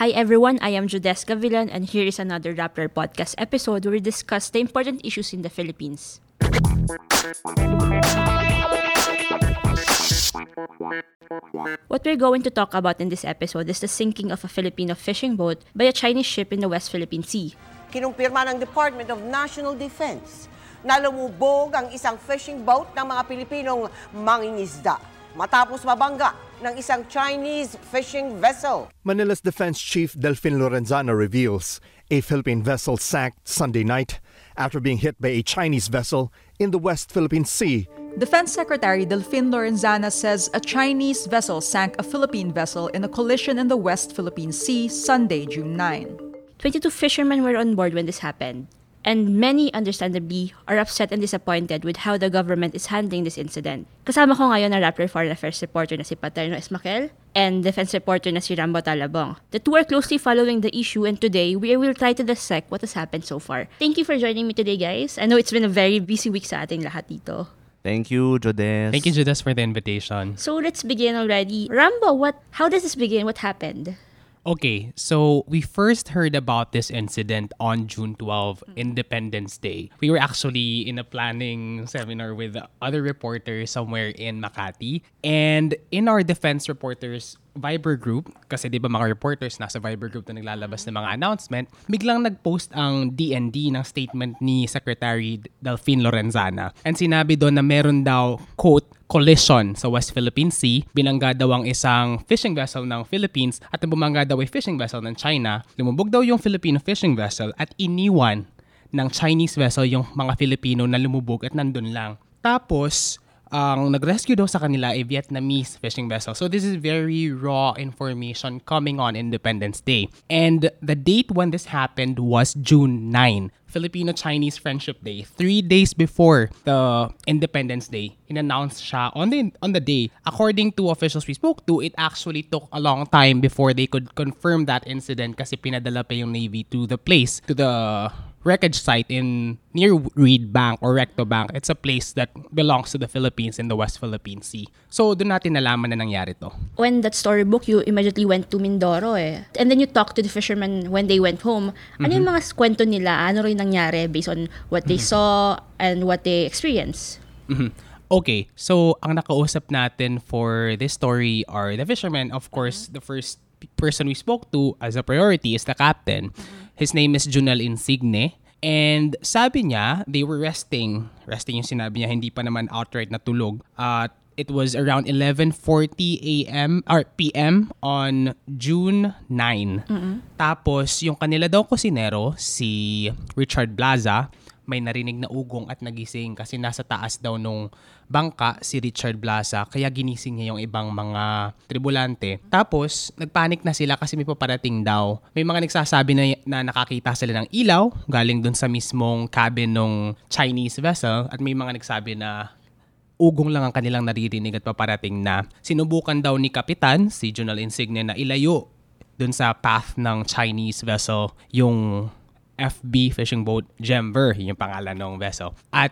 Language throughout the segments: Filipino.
Hi everyone, I am Judeska Villan and here is another Rappler podcast episode where we discuss the important issues in the Philippines. What we're going to talk about in this episode is the sinking of a Filipino fishing boat by a Chinese ship in the West Philippine Sea. kinumpirma ng Department of National Defense na lumubog ang isang fishing boat ng mga Pilipinong mangingisda matapos mabangga ng isang Chinese fishing vessel. Manila's Defense Chief Delfin Lorenzana reveals a Philippine vessel sank Sunday night after being hit by a Chinese vessel in the West Philippine Sea. Defense Secretary Delfin Lorenzana says a Chinese vessel sank a Philippine vessel in a collision in the West Philippine Sea Sunday, June 9. 22 fishermen were on board when this happened, and many, understandably, are upset and disappointed with how the government is handling this incident. Kasama ko ngayon na Rappler Foreign Affairs reporter na si Paterno Esmaquel and defense reporter na si Rambo Talabong. The two are closely following the issue and today we will try to dissect what has happened so far. Thank you for joining me today, guys. I know it's been a very busy week sa ating lahat dito. Thank you, Jodes. Thank you, Judas, for the invitation. So let's begin already. Rambo, what? How does this begin? What happened? Okay, so we first heard about this incident on June 12, mm-hmm. Independence Day. We were actually in a planning seminar with other reporters somewhere in Makati. And in our defense reporters Viber group, kasi di ba mga reporters nasa Viber group na naglalabas ng mga announcement, biglang nag-post ang DND ng statement ni Secretary Delfin Lorenzana. And sinabi doon na meron daw, quote, collision sa West Philippine Sea. Binangga daw ang isang fishing vessel ng Philippines at bumangga daw ay fishing vessel ng China. Lumubog daw yung Filipino fishing vessel at iniwan ng Chinese vessel yung mga Filipino na lumubog at nandun lang. Tapos, ang nag-rescue daw sa kanila ay Vietnamese fishing vessel. So this is very raw information coming on Independence Day. And the date when this happened was June 9. Filipino-Chinese Friendship Day. Three days before the Independence Day, in-announce siya on the, on the day. According to officials we spoke to, it actually took a long time before they could confirm that incident kasi pinadala pa yung Navy to the place, to the wreckage site in near Reed Bank or Recto Bank. It's a place that belongs to the Philippines in the West Philippine Sea. So, doon natin nalaman na nangyari to. when that storybook, you immediately went to Mindoro eh. And then you talked to the fishermen when they went home. Ano yung mga kwento nila? Ano rin nangyari based on what they saw and what they experienced? Mhm. Okay, so ang nakausap natin for this story are the fishermen. Of course, the first person we spoke to as a priority is the captain. His name is Junel Insigne. And sabi niya, they were resting. Resting yung sinabi niya, hindi pa naman outright natulog. At it was around 11:40 a.m. or p.m. on June 9. Tapos yung kanila daw kusinero si Richard Blaza may narinig na ugong at nagising kasi nasa taas daw nung bangka si Richard Blaza kaya ginising niya yung ibang mga tribulante. Tapos nagpanik na sila kasi may paparating daw. May mga nagsasabi na, na nakakita sila ng ilaw galing dun sa mismong cabin ng Chinese vessel at may mga nagsabi na ugong lang ang kanilang naririnig at paparating na sinubukan daw ni Kapitan, si Junal Insigne, na ilayo dun sa path ng Chinese vessel yung FB fishing boat Gemver, yun yung pangalan ng vessel. At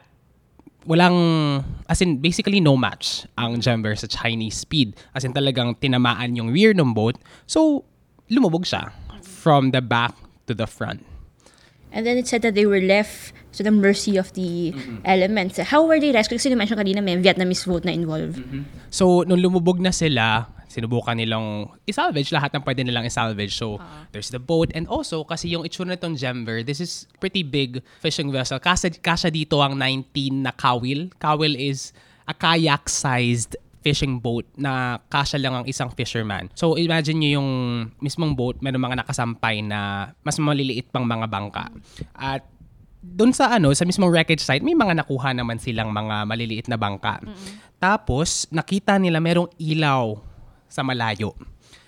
walang, as in, basically no match ang Gemver sa Chinese speed. As in talagang tinamaan yung rear ng boat. So, lumubog siya from the back to the front. And then it said that they were left to the mercy of the elements. How were they rescued? Kasi you-mention kanina may Vietnamese boat na involved. So, nung lumubog na sila, sinubukan nilang isalvage lahat ng pwede nilang isalvage. So, there's the boat. And also, kasi yung itsura nitong Gemver, this is pretty big fishing vessel. Kasya, kasya dito ang 19 na kawil. Kawil is a kayak-sized fishing boat na kasya lang ang isang fisherman. So, imagine nyo yung mismong boat, meron mga nakasampay na mas maliliit pang mga bangka. At doon sa ano, sa mismong wreckage site, may mga nakuha naman silang mga maliliit na bangka. Tapos, nakita nila merong ilaw sa malayo.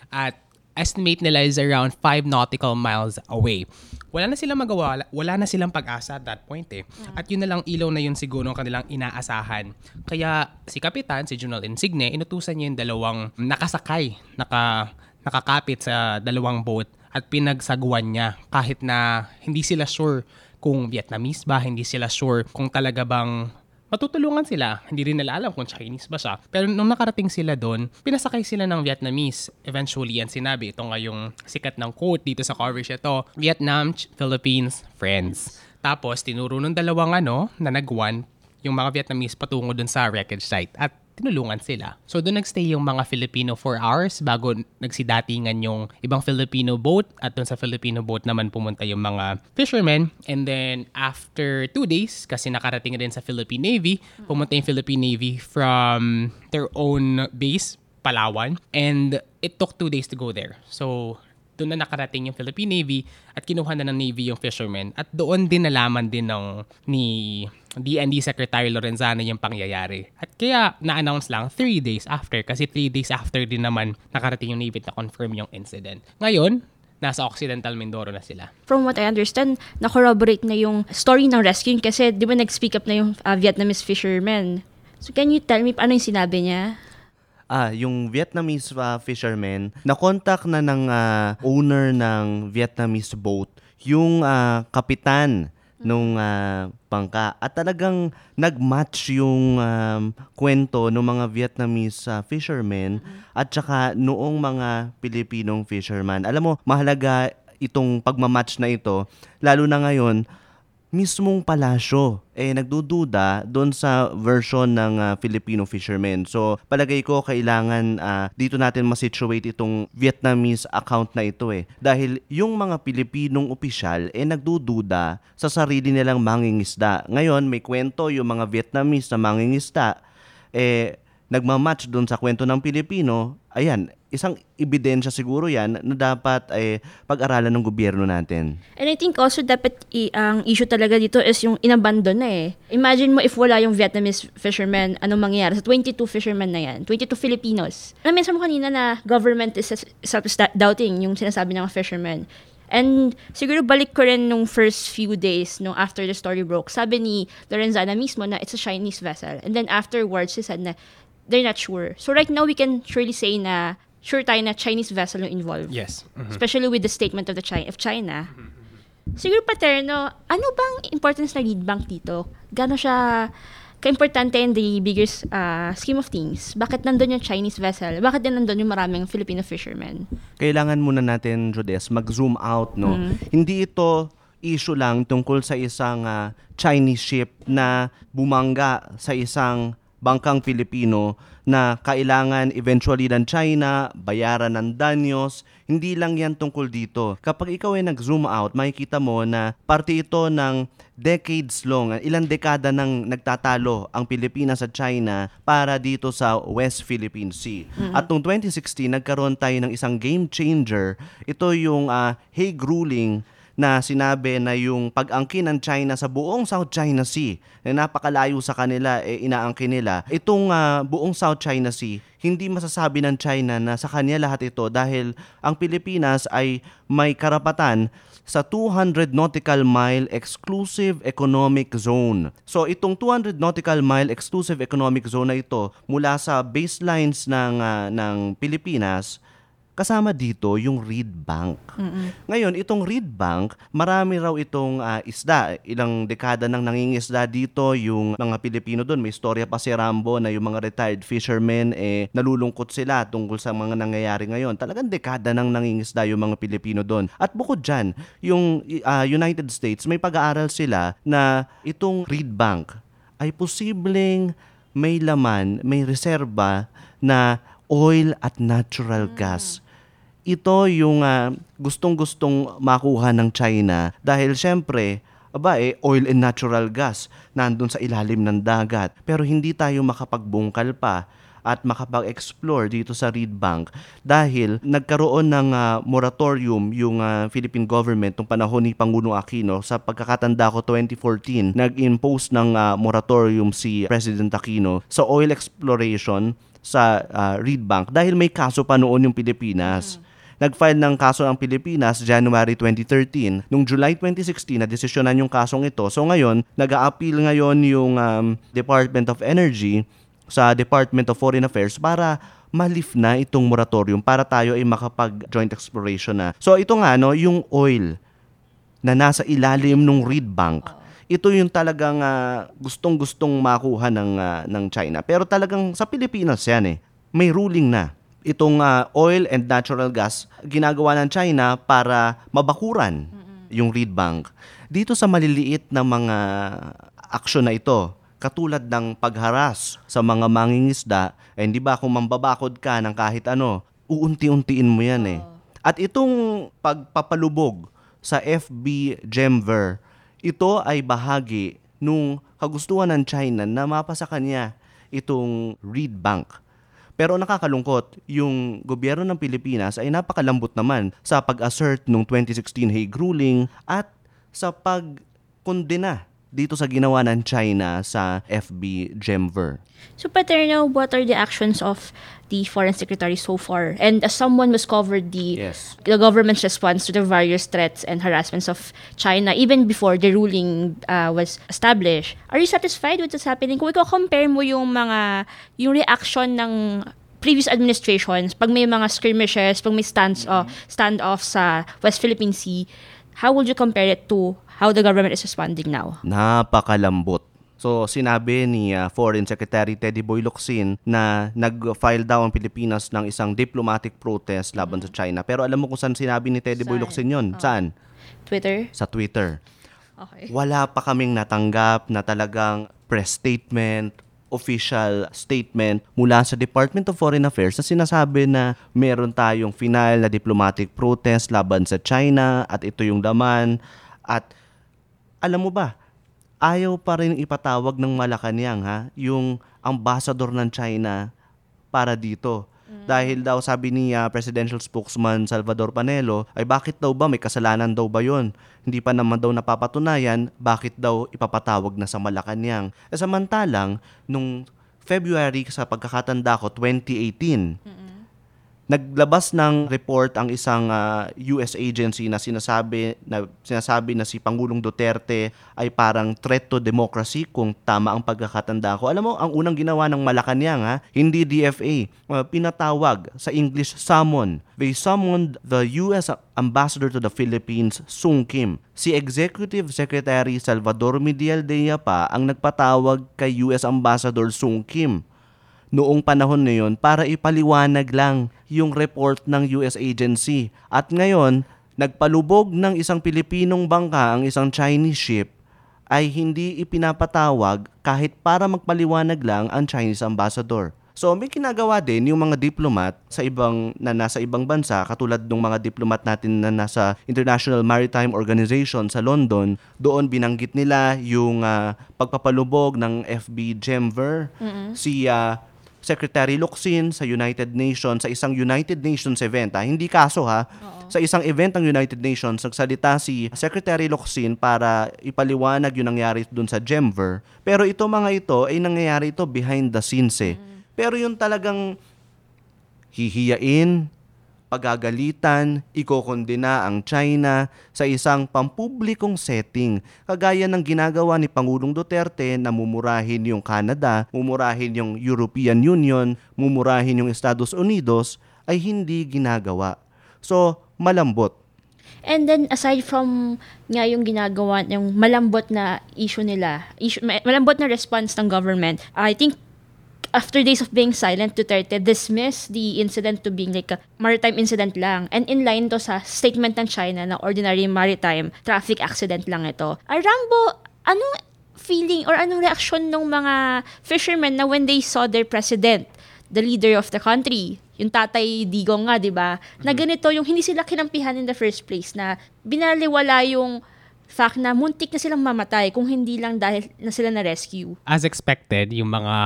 At estimate nila is around 5 nautical miles away. Wala na silang magawa, wala- na silang pag-asa at that point eh. At yun na lang ilaw na yun siguro ang kanilang inaasahan. Kaya si Kapitan, si Junal Insigne, inutusan niya yung dalawang nakasakay, naka, nakakapit sa dalawang boat at pinagsaguan niya kahit na hindi sila sure kung Vietnamese ba, hindi sila sure kung talaga bang matutulungan sila. Hindi rin nila alam kung Chinese ba siya. Pero nung nakarating sila doon, pinasakay sila ng Vietnamese. Eventually, yan sinabi. Ito nga yung sikat ng quote dito sa coverage ito. Vietnam, Philippines, friends. Tapos, tinuro nung dalawang ano, na nagwan, yung mga Vietnamese patungo dun sa wreckage site. At tinulungan sila. So doon nagstay yung mga Filipino 4 hours bago nagsidatingan yung ibang Filipino boat at doon sa Filipino boat naman pumunta yung mga fishermen. And then after 2 days, kasi nakarating din sa Philippine Navy, pumunta yung Philippine Navy from their own base, Palawan. And it took 2 days to go there. So doon na nakarating yung Philippine Navy at kinuha na ng Navy yung fishermen at doon din nalaman din ng ni DND Secretary Lorenzana yung pangyayari. At kaya na-announce lang 3 days after kasi 3 days after din naman nakarating yung Navy na confirm yung incident. Ngayon, nasa Occidental Mindoro na sila. From what I understand, na-corroborate na yung story ng rescue kasi di ba nag-speak up na yung uh, Vietnamese fishermen. So can you tell me paano yung sinabi niya? Ah, yung Vietnamese uh, fishermen, na-contact na ng uh, owner ng Vietnamese boat, yung uh, kapitan nung uh, bangka at talagang nagmatch yung um, kwento ng mga Vietnamese uh, fishermen at saka noong mga Pilipinong fishermen. Alam mo, mahalaga itong pagmamatch na ito lalo na ngayon mismong palasyo eh nagdududa doon sa version ng uh, Filipino fishermen. So palagay ko kailangan uh, dito natin ma-situate itong Vietnamese account na ito eh. Dahil yung mga Pilipinong opisyal eh nagdududa sa sarili nilang mangingisda. Ngayon may kwento yung mga Vietnamese na mangingisda eh nagmamatch doon sa kwento ng Pilipino. Ayan, isang ebidensya siguro yan na dapat ay eh, pag-aralan ng gobyerno natin. And I think also dapat i- ang issue talaga dito is yung inabandon na eh. Imagine mo if wala yung Vietnamese fishermen, anong mangyayari sa 22 fishermen na yan, 22 Filipinos. Na-mention mo kanina na government is self-doubting yung sinasabi ng mga fishermen. And siguro balik ko rin nung first few days nung after the story broke. Sabi ni Lorenzana mismo na it's a Chinese vessel. And then afterwards, she said na they're not sure. So right now, we can surely say na sure tayo na Chinese vessel yung involved. Yes. Mhm. Especially with the statement of the China, of China. Siguro paterno, ano bang importance na lead bank dito? Gano'n siya ka-importante in the bigger uh, scheme of things? Bakit nandun yung Chinese vessel? Bakit din nandun yung maraming Filipino fishermen? Kailangan muna natin, Jodes, mag-zoom out. no Hindi ito issue lang tungkol sa isang ah, Chinese ship na bumangga sa isang bangkang Filipino na kailangan eventually ng China, bayaran ng danyos. Hindi lang yan tungkol dito. Kapag ikaw ay nag-zoom out, makikita mo na parte ito ng decades long, ilang dekada nang nagtatalo ang Pilipinas at China para dito sa West Philippine Sea. At noong 2016, nagkaroon tayo ng isang game changer. Ito yung uh, Hague ruling na sinabi na yung pag-angkin ng China sa buong South China Sea na napakalayo sa kanila eh inaangkin nila itong uh, buong South China Sea hindi masasabi ng China na sa kanya lahat ito dahil ang Pilipinas ay may karapatan sa 200 nautical mile exclusive economic zone. So itong 200 nautical mile exclusive economic zone na ito mula sa baselines ng uh, ng Pilipinas Kasama dito yung reed bank. Mm-mm. Ngayon, itong reed bank, marami raw itong uh, isda. Ilang dekada nang nangingisda dito yung mga Pilipino doon. May istorya pa si Rambo na yung mga retired fishermen eh nalulungkot sila tungkol sa mga nangyayari ngayon. Talagang dekada nang nangingisda yung mga Pilipino doon. At bukod dyan, yung uh, United States, may pag-aaral sila na itong reed bank ay posibleng may laman, may reserba na oil at natural gas. Ito yung uh, gustong-gustong makuha ng China dahil syempre, aba eh, oil and natural gas nandun sa ilalim ng dagat. Pero hindi tayo makapagbungkal pa at makapag-explore dito sa Reed Bank dahil nagkaroon ng uh, moratorium yung uh, Philippine government nung panahon ni Pangulong Aquino sa pagkakatanda ko 2014 nag-impose ng uh, moratorium si President Aquino sa oil exploration sa uh, Reed Bank dahil may kaso pa noon yung Pilipinas. Mm. Nag-file ng kaso ang Pilipinas January 2013. Nung July 2016 na desisyonan yung kasong ito. So ngayon, nag-a-appeal ngayon yung um, Department of Energy sa Department of Foreign Affairs para malif na itong moratorium para tayo ay makapag joint exploration na. So ito nga no, yung oil na nasa ilalim ng Reed Bank ito yung talagang ah, gustong-gustong makuha ng ah, ng China. Pero talagang sa Pilipinas yan eh. May ruling na. Itong ah, oil and natural gas ginagawa ng China para mabakuran yung reed bank. Dito sa maliliit na mga aksyon na ito, katulad ng pagharas sa mga mangingisda, eh, di ba kung mambabakod ka ng kahit ano, uunti-untiin mo yan eh. At itong pagpapalubog sa FB Gemver, ito ay bahagi nung kagustuhan ng China na mapasa kanya itong reed bank. Pero nakakalungkot, yung gobyerno ng Pilipinas ay napakalambot naman sa pag-assert ng 2016 Hague ruling at sa pagkondena dito sa ginawa ng China sa FB Gemver. So, Paterno, what are the actions of the Foreign Secretary so far? And as someone who's covered the, Yes. the government's response to the various threats and harassments of China, even before the ruling uh, was established, are you satisfied with what's happening? Kung ikaw compare mo yung mga, yung reaction ng previous administrations, pag may mga skirmishes, pag may stands, uh, standoff sa West Philippine Sea, how would you compare it to how the government is responding now? Napakalambot. So sinabi ni uh, Foreign Secretary Teddy Boy Locsin na nag-file daw ang Pilipinas ng isang diplomatic protest laban sa China. Pero alam mo kung saan sinabi ni Teddy Boy Saan? Locsin yun? Saan? Twitter? Sa Twitter. Okay. Wala pa kaming natanggap na talagang press statement, official statement mula sa Department of Foreign Affairs na sinasabi na meron tayong final na diplomatic protest laban sa China at ito yung laman at alam mo ba, ayaw pa rin ipatawag ng Malacanang ha, yung ambassador ng China para dito. Dahil daw sabi ni ah, presidential spokesman Salvador Panelo, ay bakit daw ba may kasalanan daw ba yon? Hindi pa naman daw napapatunayan, bakit daw ipapatawag na sa Malacanang? E samantalang, nung February sa pagkakatanda ko, 2018, Naglabas ng report ang isang ah, US agency na sinasabi na sinasabi na si Pangulong Duterte ay parang threat to democracy kung tama ang pagkakatanda ko. Alam mo, ang unang ginawa ng Malacanang ha, hindi DFA, ah, pinatawag sa English summon. They summoned the US ambassador to the Philippines, Sung Kim. Si Executive Secretary Salvador Medialdea pa ang nagpatawag kay US Ambassador Sung Kim noong panahon na yun para ipaliwanag lang yung report ng US agency. At ngayon, nagpalubog ng isang Pilipinong bangka ang isang Chinese ship ay hindi ipinapatawag kahit para magpaliwanag lang ang Chinese ambassador. So may ginagawa din yung mga diplomat sa ibang na nasa ibang bansa katulad ng mga diplomat natin na nasa International Maritime Organization sa London. Doon binanggit nila yung ah, pagpapalubog ng FB Gemver, si ah, Secretary Locsin sa United Nations sa isang United Nations event. Ha? Hindi kaso ha. Sa isang event ng United Nations, nagsalita si Secretary Locsin para ipaliwanag yung nangyari doon sa Gemver. Pero ito mga ito ay nangyayari ito behind the scenes eh. Pero yung talagang hihiyain, pagagalitan, ikokondena ang China sa isang pampublikong setting, kagaya ng ginagawa ni Pangulong Duterte na mumurahin yung Canada, mumurahin yung European Union, mumurahin yung Estados Unidos, ay hindi ginagawa. So, malambot. And then aside from nga yung ginagawa yung malambot na issue nila, issue, ma- malambot na response ng government, I think after days of being silent, Duterte dismissed the incident to being like a maritime incident lang. And in line to sa statement ng China na ordinary maritime traffic accident lang ito. Ay, Rambo, anong feeling or anong reaction ng mga fishermen na when they saw their president, the leader of the country, yung tatay Digong nga, di ba? Na ganito yung hindi sila kinampihan in the first place na binaliwala yung fact na muntik na silang mamatay kung hindi lang dahil na sila na-rescue. As expected, yung mga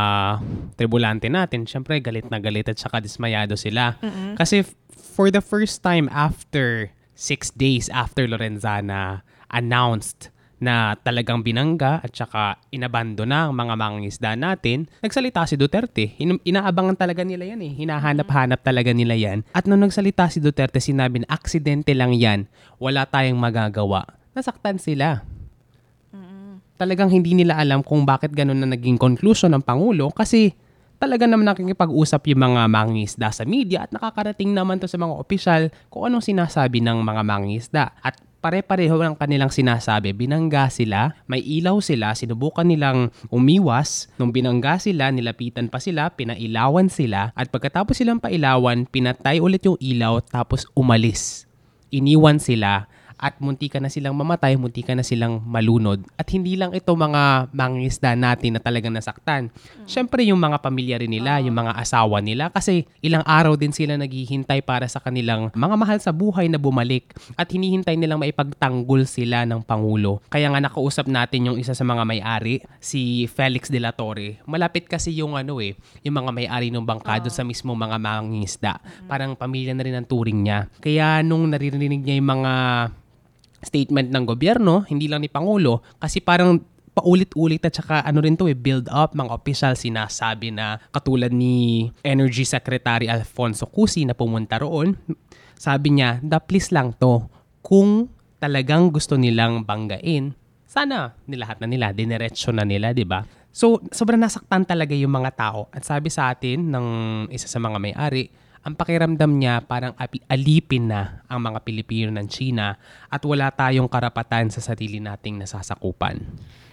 tribulante natin, syempre galit na galit at saka dismayado sila. Kasi f- for the first time after six days after Lorenzana announced na talagang binangga at saka inabando na ang mga mangingisda natin, nagsalita si Duterte. In- inaabangan talaga nila yan eh. Hinahanap-hanap talaga nila yan. At nung nagsalita si Duterte, sinabi na aksidente lang yan. Wala tayong magagawa. Nasaktan sila talagang hindi nila alam kung bakit ganun na naging conclusion ng Pangulo kasi talaga naman nakikipag-usap yung mga mangingisda sa media at nakakarating naman to sa mga opisyal kung anong sinasabi ng mga mangingisda. At pare-pareho ang kanilang sinasabi. Binangga sila, may ilaw sila, sinubukan nilang umiwas. Nung binangga sila, nilapitan pa sila, pinailawan sila. At pagkatapos silang pailawan, pinatay ulit yung ilaw tapos umalis. Iniwan sila at munti ka na silang mamatay, munti ka na silang malunod. At hindi lang ito mga mangingisda natin na talagang nasaktan. Siyempre yung mga pamilya rin nila, yung mga asawa nila kasi ilang araw din sila naghihintay para sa kanilang mga mahal sa buhay na bumalik at hinihintay nilang maipagtanggol sila ng Pangulo. Kaya nga nakausap natin yung isa sa mga may-ari, si Felix de la Torre. Malapit kasi yung ano eh, yung mga may-ari ng bangka doon sa mismo mga mangingisda. Parang pamilya na rin ang turing niya. Kaya nung naririnig niya yung mga statement ng gobyerno, hindi lang ni Pangulo, kasi parang paulit-ulit at saka ano rin to eh, build up mga official sinasabi na katulad ni Energy Secretary Alfonso Cusi na pumunta roon, sabi niya, da please lang to, kung talagang gusto nilang banggain, sana nilahat na nila, dinerecho na nila, di ba? So, sobrang nasaktan talaga yung mga tao. At sabi sa atin ng isa sa mga may-ari, ang pakiramdam niya parang alipin na ang mga Pilipino ng China at wala tayong karapatan sa sarili nating nasasakupan.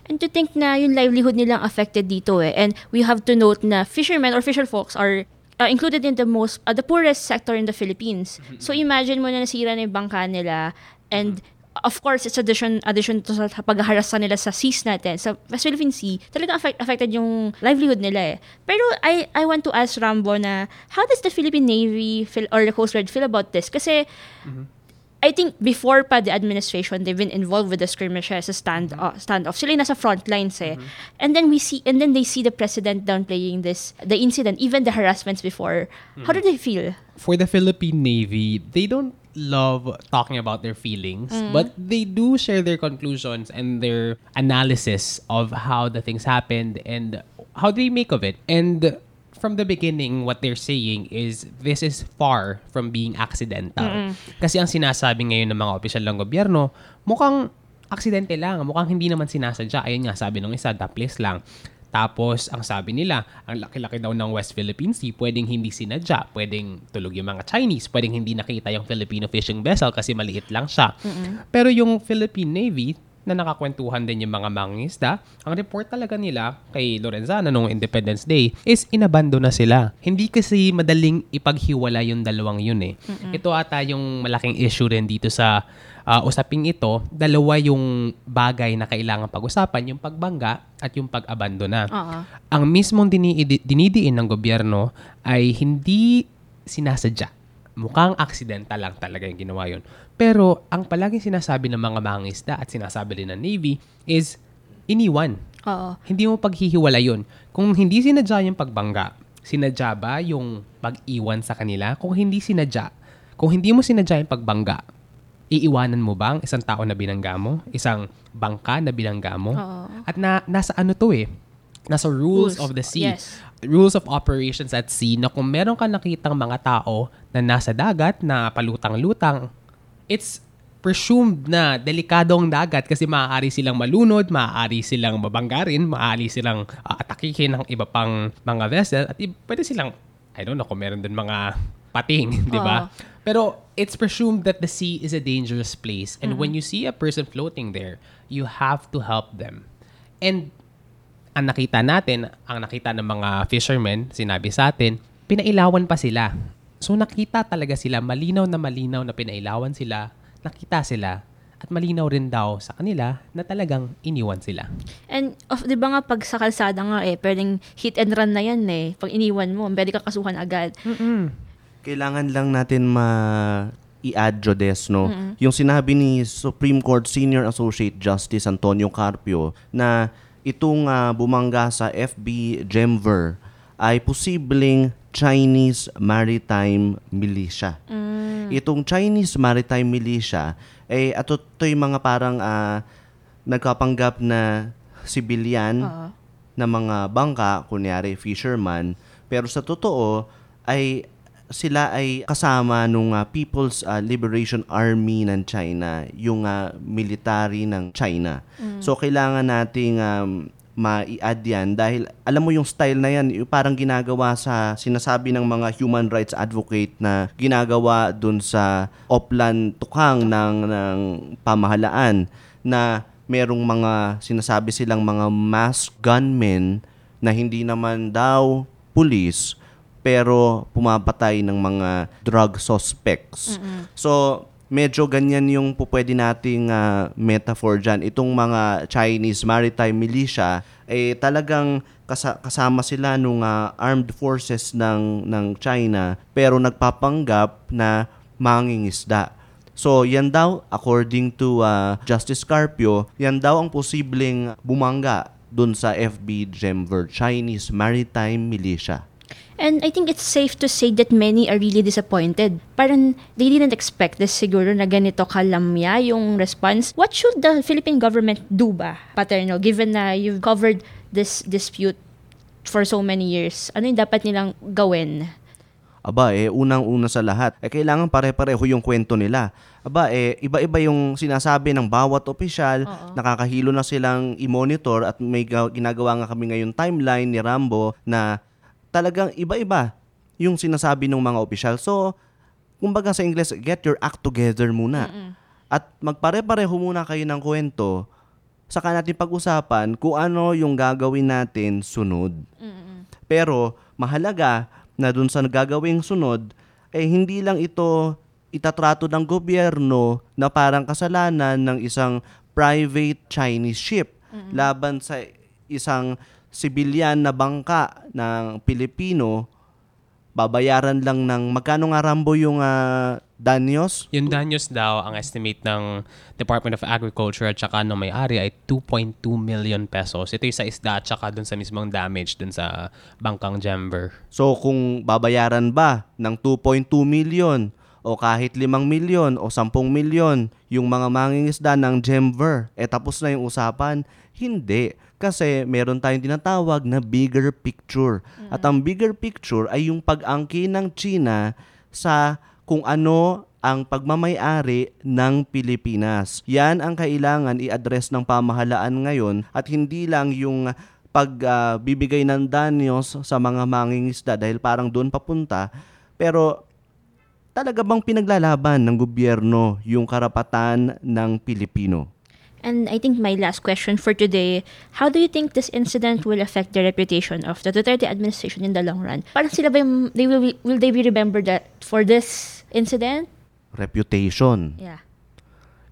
And to think na yung livelihood nilang affected dito eh. And we have to note na fishermen or fisher folks are uh, included in the most, uh, the poorest sector in the Philippines. So imagine mo na nasira na yung bangka nila and of course, it's addition, addition to sa paghaharas nila sa seas natin, sa West Philippine Sea, talagang affect, affected yung livelihood nila eh. Pero I, I want to ask Rambo na, how does the Philippine Navy feel, or the Coast Guard feel about this? Kasi, I think before pa the administration, they've been involved with the skirmishes, sa stand uh, standoff. Sila nasa front lines eh. And then we see, and then they see the president downplaying this, the incident, even the harassments before. How do they feel? For the Philippine Navy, they don't love talking about their feelings, but they do share their conclusions and their analysis of how the things happened and how they make of it. And from the beginning, what they're saying is this is far from being accidental. Kasi ang sinasabi ngayon ng mga opisyal ng gobyerno, mukhang aksidente lang, mukhang hindi naman sinasadya. Ayun nga, sabi ng isa, daples lang. Tapos, ang sabi nila, ang laki-laki daw ng West Philippine Sea, pwedeng hindi sinadya, pwedeng tulog yung mga Chinese, pwedeng hindi nakita yung Filipino fishing vessel kasi maliit lang siya. Pero yung Philippine Navy, na nakakwentuhan din yung mga mangingisda, ang report talaga nila kay Lorenzana noong Independence Day is inabando na sila. Hindi kasi madaling ipaghiwala yung dalawang yun eh. Ito ata yung malaking issue rin dito sa ah, usaping ito. Dalawa yung bagay na kailangan pag-usapan, yung pagbangga at yung pag-abandona. Oo. Ang mismong dini- dinidiin ng gobyerno ay hindi sinasadya. Mukhang aksidenta lang talaga yung ginawa yun. Pero ang palaging sinasabi ng mga mangisda at sinasabi din ng Navy is iniwan. Oo. Hindi mo paghihiwala yun. Kung hindi sinadya yung pagbangga, sinadya ba yung pag-iwan sa kanila? Kung hindi sinadya, kung hindi mo sinadya yung pagbangga, iiwanan mo ba ang isang tao na binangga mo? Isang bangka na binangga mo? Oo. At na, nasa ano to eh? Nasa rules, Rules. of the sea. Yes. Rules of operations at sea na kung meron ka nakitang mga tao na nasa dagat na palutang-lutang, it's presumed na delikado ang dagat kasi maaari silang malunod, maaari silang mabanggarin, maaari silang uh, atakihin ng iba pang mga vessel at i- pwede silang, I don't know kung meron din mga pating, di ba? Pero it's presumed that the sea is a dangerous place and when you see a person floating there, you have to help them. And ang nakita natin, ang nakita ng mga fishermen, sinabi sa atin, pinailawan pa sila. So nakita talaga sila, malinaw na malinaw na pinailawan sila, nakita sila, at malinaw rin daw sa kanila na talagang iniwan sila. And of, di ba nga pag sa kalsada nga eh, pwedeng hit and run na yan eh. Pag iniwan mo, pwede ka kasuhan agad. Kailangan lang natin ma i-add Jodes, no? Yung sinabi ni Supreme Court Senior Associate Justice Antonio Carpio na itong ah, bumangga sa FB Gemver ay posibleng Chinese Maritime Militia. Itong Chinese Maritime Militia, eh, ato ito yung mga parang ah, nagkapanggap na sibilyan na mga bangka, kunyari fisherman, pero sa totoo ay sila ay kasama nung ah, People's ah, Liberation Army ng China, yung ah, military ng China. So kailangan nating um, ma-add yan dahil alam mo yung style na yan, yung parang ginagawa sa sinasabi ng mga human rights advocate na ginagawa dun sa Oplan Tukang ng, ng pamahalaan na merong mga sinasabi silang mga mass gunmen na hindi naman daw pulis pero pumapatay ng mga drug suspects. So, medyo ganyan yung po pwede nating ah, metaphor dyan. Itong mga Chinese maritime militia, eh talagang kasa- kasama sila nung ah, armed forces ng, ng China pero nagpapanggap na mangingisda. So, yan daw, according to ah, Justice Carpio, yan daw ang posibleng bumangga dun sa FB Gemver, Chinese Maritime Militia. And I think it's safe to say that many are really disappointed. Parang they didn't expect this siguro na ganito kalamya yung response. What should the Philippine government do ba, Paterno, given na you've covered this dispute for so many years? Ano yung dapat nilang gawin? Aba, eh, unang-una sa lahat, eh, kailangan pare-pareho yung kwento nila. Aba, eh, iba-iba yung sinasabi ng bawat opisyal, nakakahilo na silang i-monitor at may ga- ginagawa nga kami ngayon timeline ni Rambo na talagang iba-iba yung sinasabi ng mga opisyal. So, kumbaga sa English, get your act together muna. At magpare-pareho muna kayo ng kwento, saka natin pag-usapan kung ano yung gagawin natin sunod. Pero mahalaga na dun sa gagawing sunod, eh hindi lang ito itatrato ng gobyerno na parang kasalanan ng isang private Chinese ship laban sa isang sibilyan na bangka ng Pilipino babayaran lang ng magkano nga Rambo yung ah, danyos? Yung danyos daw, ang estimate ng Department of Agriculture at saka ng may-ari ay 2.2 million pesos. Ito yung sa isda at saka dun sa mismong damage dun sa bangkang Jember. So kung babayaran ba ng 2.2 million o kahit 5 milyon o 10 milyon yung mga mangingisda ng Gemver, eh tapos na yung usapan? Hindi. Kasi meron tayong tinatawag na bigger picture. At ang bigger picture ay yung pag-angkin ng China sa kung ano ang pagmamayari ng Pilipinas. Yan ang kailangan i-address ng pamahalaan ngayon at hindi lang yung pagbibigay ng danyos sa mga mangingisda dahil parang doon papunta. Pero talaga bang pinaglalaban ng gobyerno yung karapatan ng Pilipino? And I think my last question for today, how do you think this incident will affect the reputation of the Duterte administration in the long run? Parang sila ba yung, they will, will they be remembered that for this incident? Reputation. Yeah.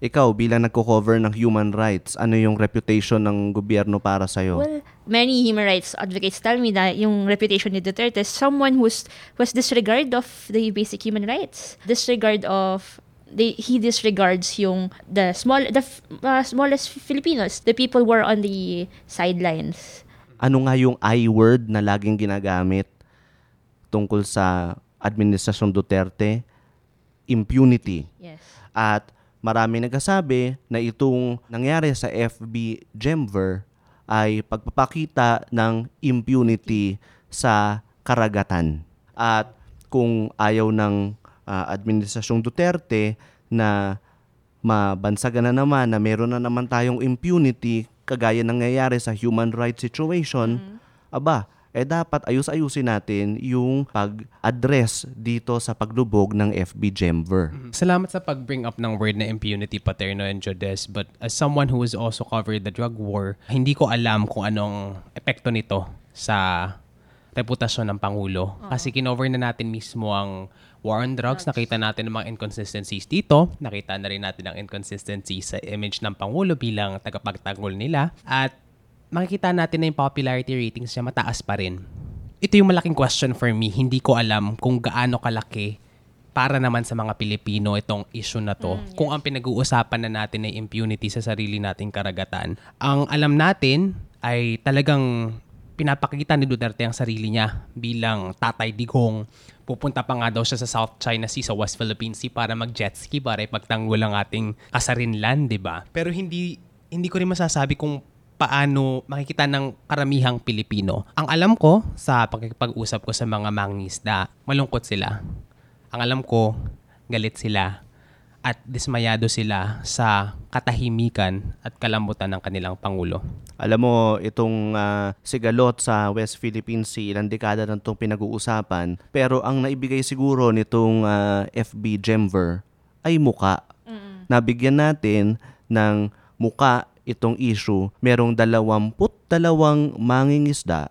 Ikaw bilang nagko-cover ng human rights, ano yung reputation ng gobyerno para sa'yo? Well, many human rights advocates tell me that yung reputation ni Duterte is someone who's was disregard of the basic human rights. Disregard of they, he disregards yung the small the uh, smallest Filipinos, the people who are on the sidelines. ano nga yung I word na laging ginagamit tungkol sa Administrasyon Duterte? Impunity. Yes. At marami nagsasabi na itong nangyari sa FB Gemver ay pagpapakita ng impunity sa karagatan. At kung ayaw ng ah, Administrasyong Duterte na mabansagan na naman na meron na naman tayong impunity kagaya ng nangyayari sa human rights situation, aba, eh dapat ayus-ayusin natin yung pag-address dito sa paglubog ng FB Gemver. Salamat sa pag-bring up ng word na impunity, Paterno and Jodes. But as someone who has also covered the drug war, hindi ko alam kung anong epekto nito sa reputasyon ng Pangulo. Kasi kinover na natin mismo ang war on drugs. Nakita natin ang mga inconsistencies dito. Nakita na rin natin ang inconsistencies sa image ng Pangulo bilang tagapagtanggol nila. At makikita natin na yung popularity ratings niya mataas pa rin. Ito yung malaking question for me. Hindi ko alam kung gaano kalaki para naman sa mga Pilipino itong issue na to. Kung ang pinag-uusapan na natin ay impunity sa sarili nating karagatan. Ang alam natin ay talagang pinapakita ni Duterte ang sarili niya bilang tatay digong. Pupunta pa nga daw siya sa South China Sea, sa West Philippine Sea para mag-jet ski para ipagtanggol ang ating kasarinlan, di ba? Pero hindi hindi ko rin masasabi kung paano makikita ng karamihang Pilipino. Ang alam ko sa pagkikipag-usap ko sa mga mangingisda, malungkot sila. Ang alam ko, galit sila. At dismayado sila sa katahimikan at kalambutan ng kanilang Pangulo. Alam mo, itong ah, sigalot sa West Philippine Sea, ilang dekada na itong pinag-uusapan. Pero ang naibigay siguro nitong ah, FB Gemver ay muka. Nabigyan natin ng muka itong issue. Merong 22 mangingisda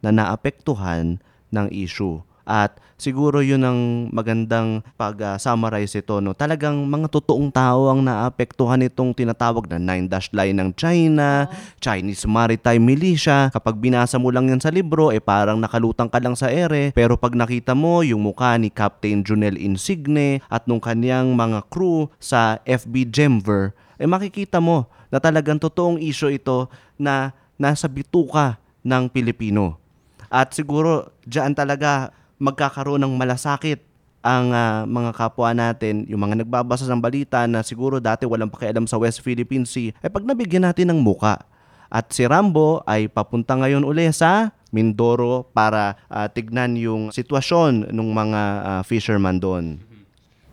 na naapektuhan ng issue. At siguro yun ang magandang pag-summarize ito. No? Talagang mga totoong tao ang naapektuhan itong tinatawag na Nine Dash Line ng China, Chinese Maritime Militia. Kapag binasa mo lang yan sa libro, eh parang nakalutang ka lang sa ere. Pero pag nakita mo yung mukha ni Captain Junel Insigne at nung kanyang mga crew sa FB Gemver, eh makikita mo na talagang totoong issue ito na nasa bituka ng Pilipino. At siguro diyan talaga magkakaroon ng malasakit ang ah, mga kapwa natin, yung mga nagbabasa ng balita na siguro dati walang pakialam sa West Philippine Sea, ay pag nabigyan natin ng muka. At si Rambo ay papunta ngayon uli sa Mindoro para ah, tignan yung sitwasyon ng mga ah, fisherman doon.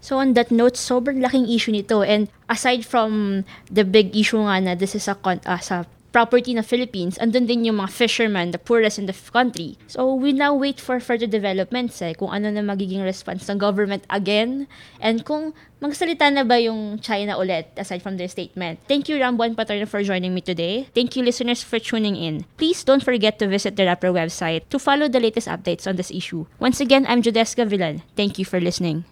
So on that note, sobrang laking issue nito. And aside from the big issue nga na this is a con- ah, sa property ng Philippines, andun din yung mga fishermen, the poorest in the country. So we now wait for further developments eh, kung ano na magiging response ng government again, and kung magsalita na ba yung China ulit aside from their statement. Thank you Rambo and Paterno for joining me today. Thank you listeners for tuning in. Please don't forget to visit the Rapper website to follow the latest updates on this issue. Once again, I'm Jodeska Villan. Thank you for listening.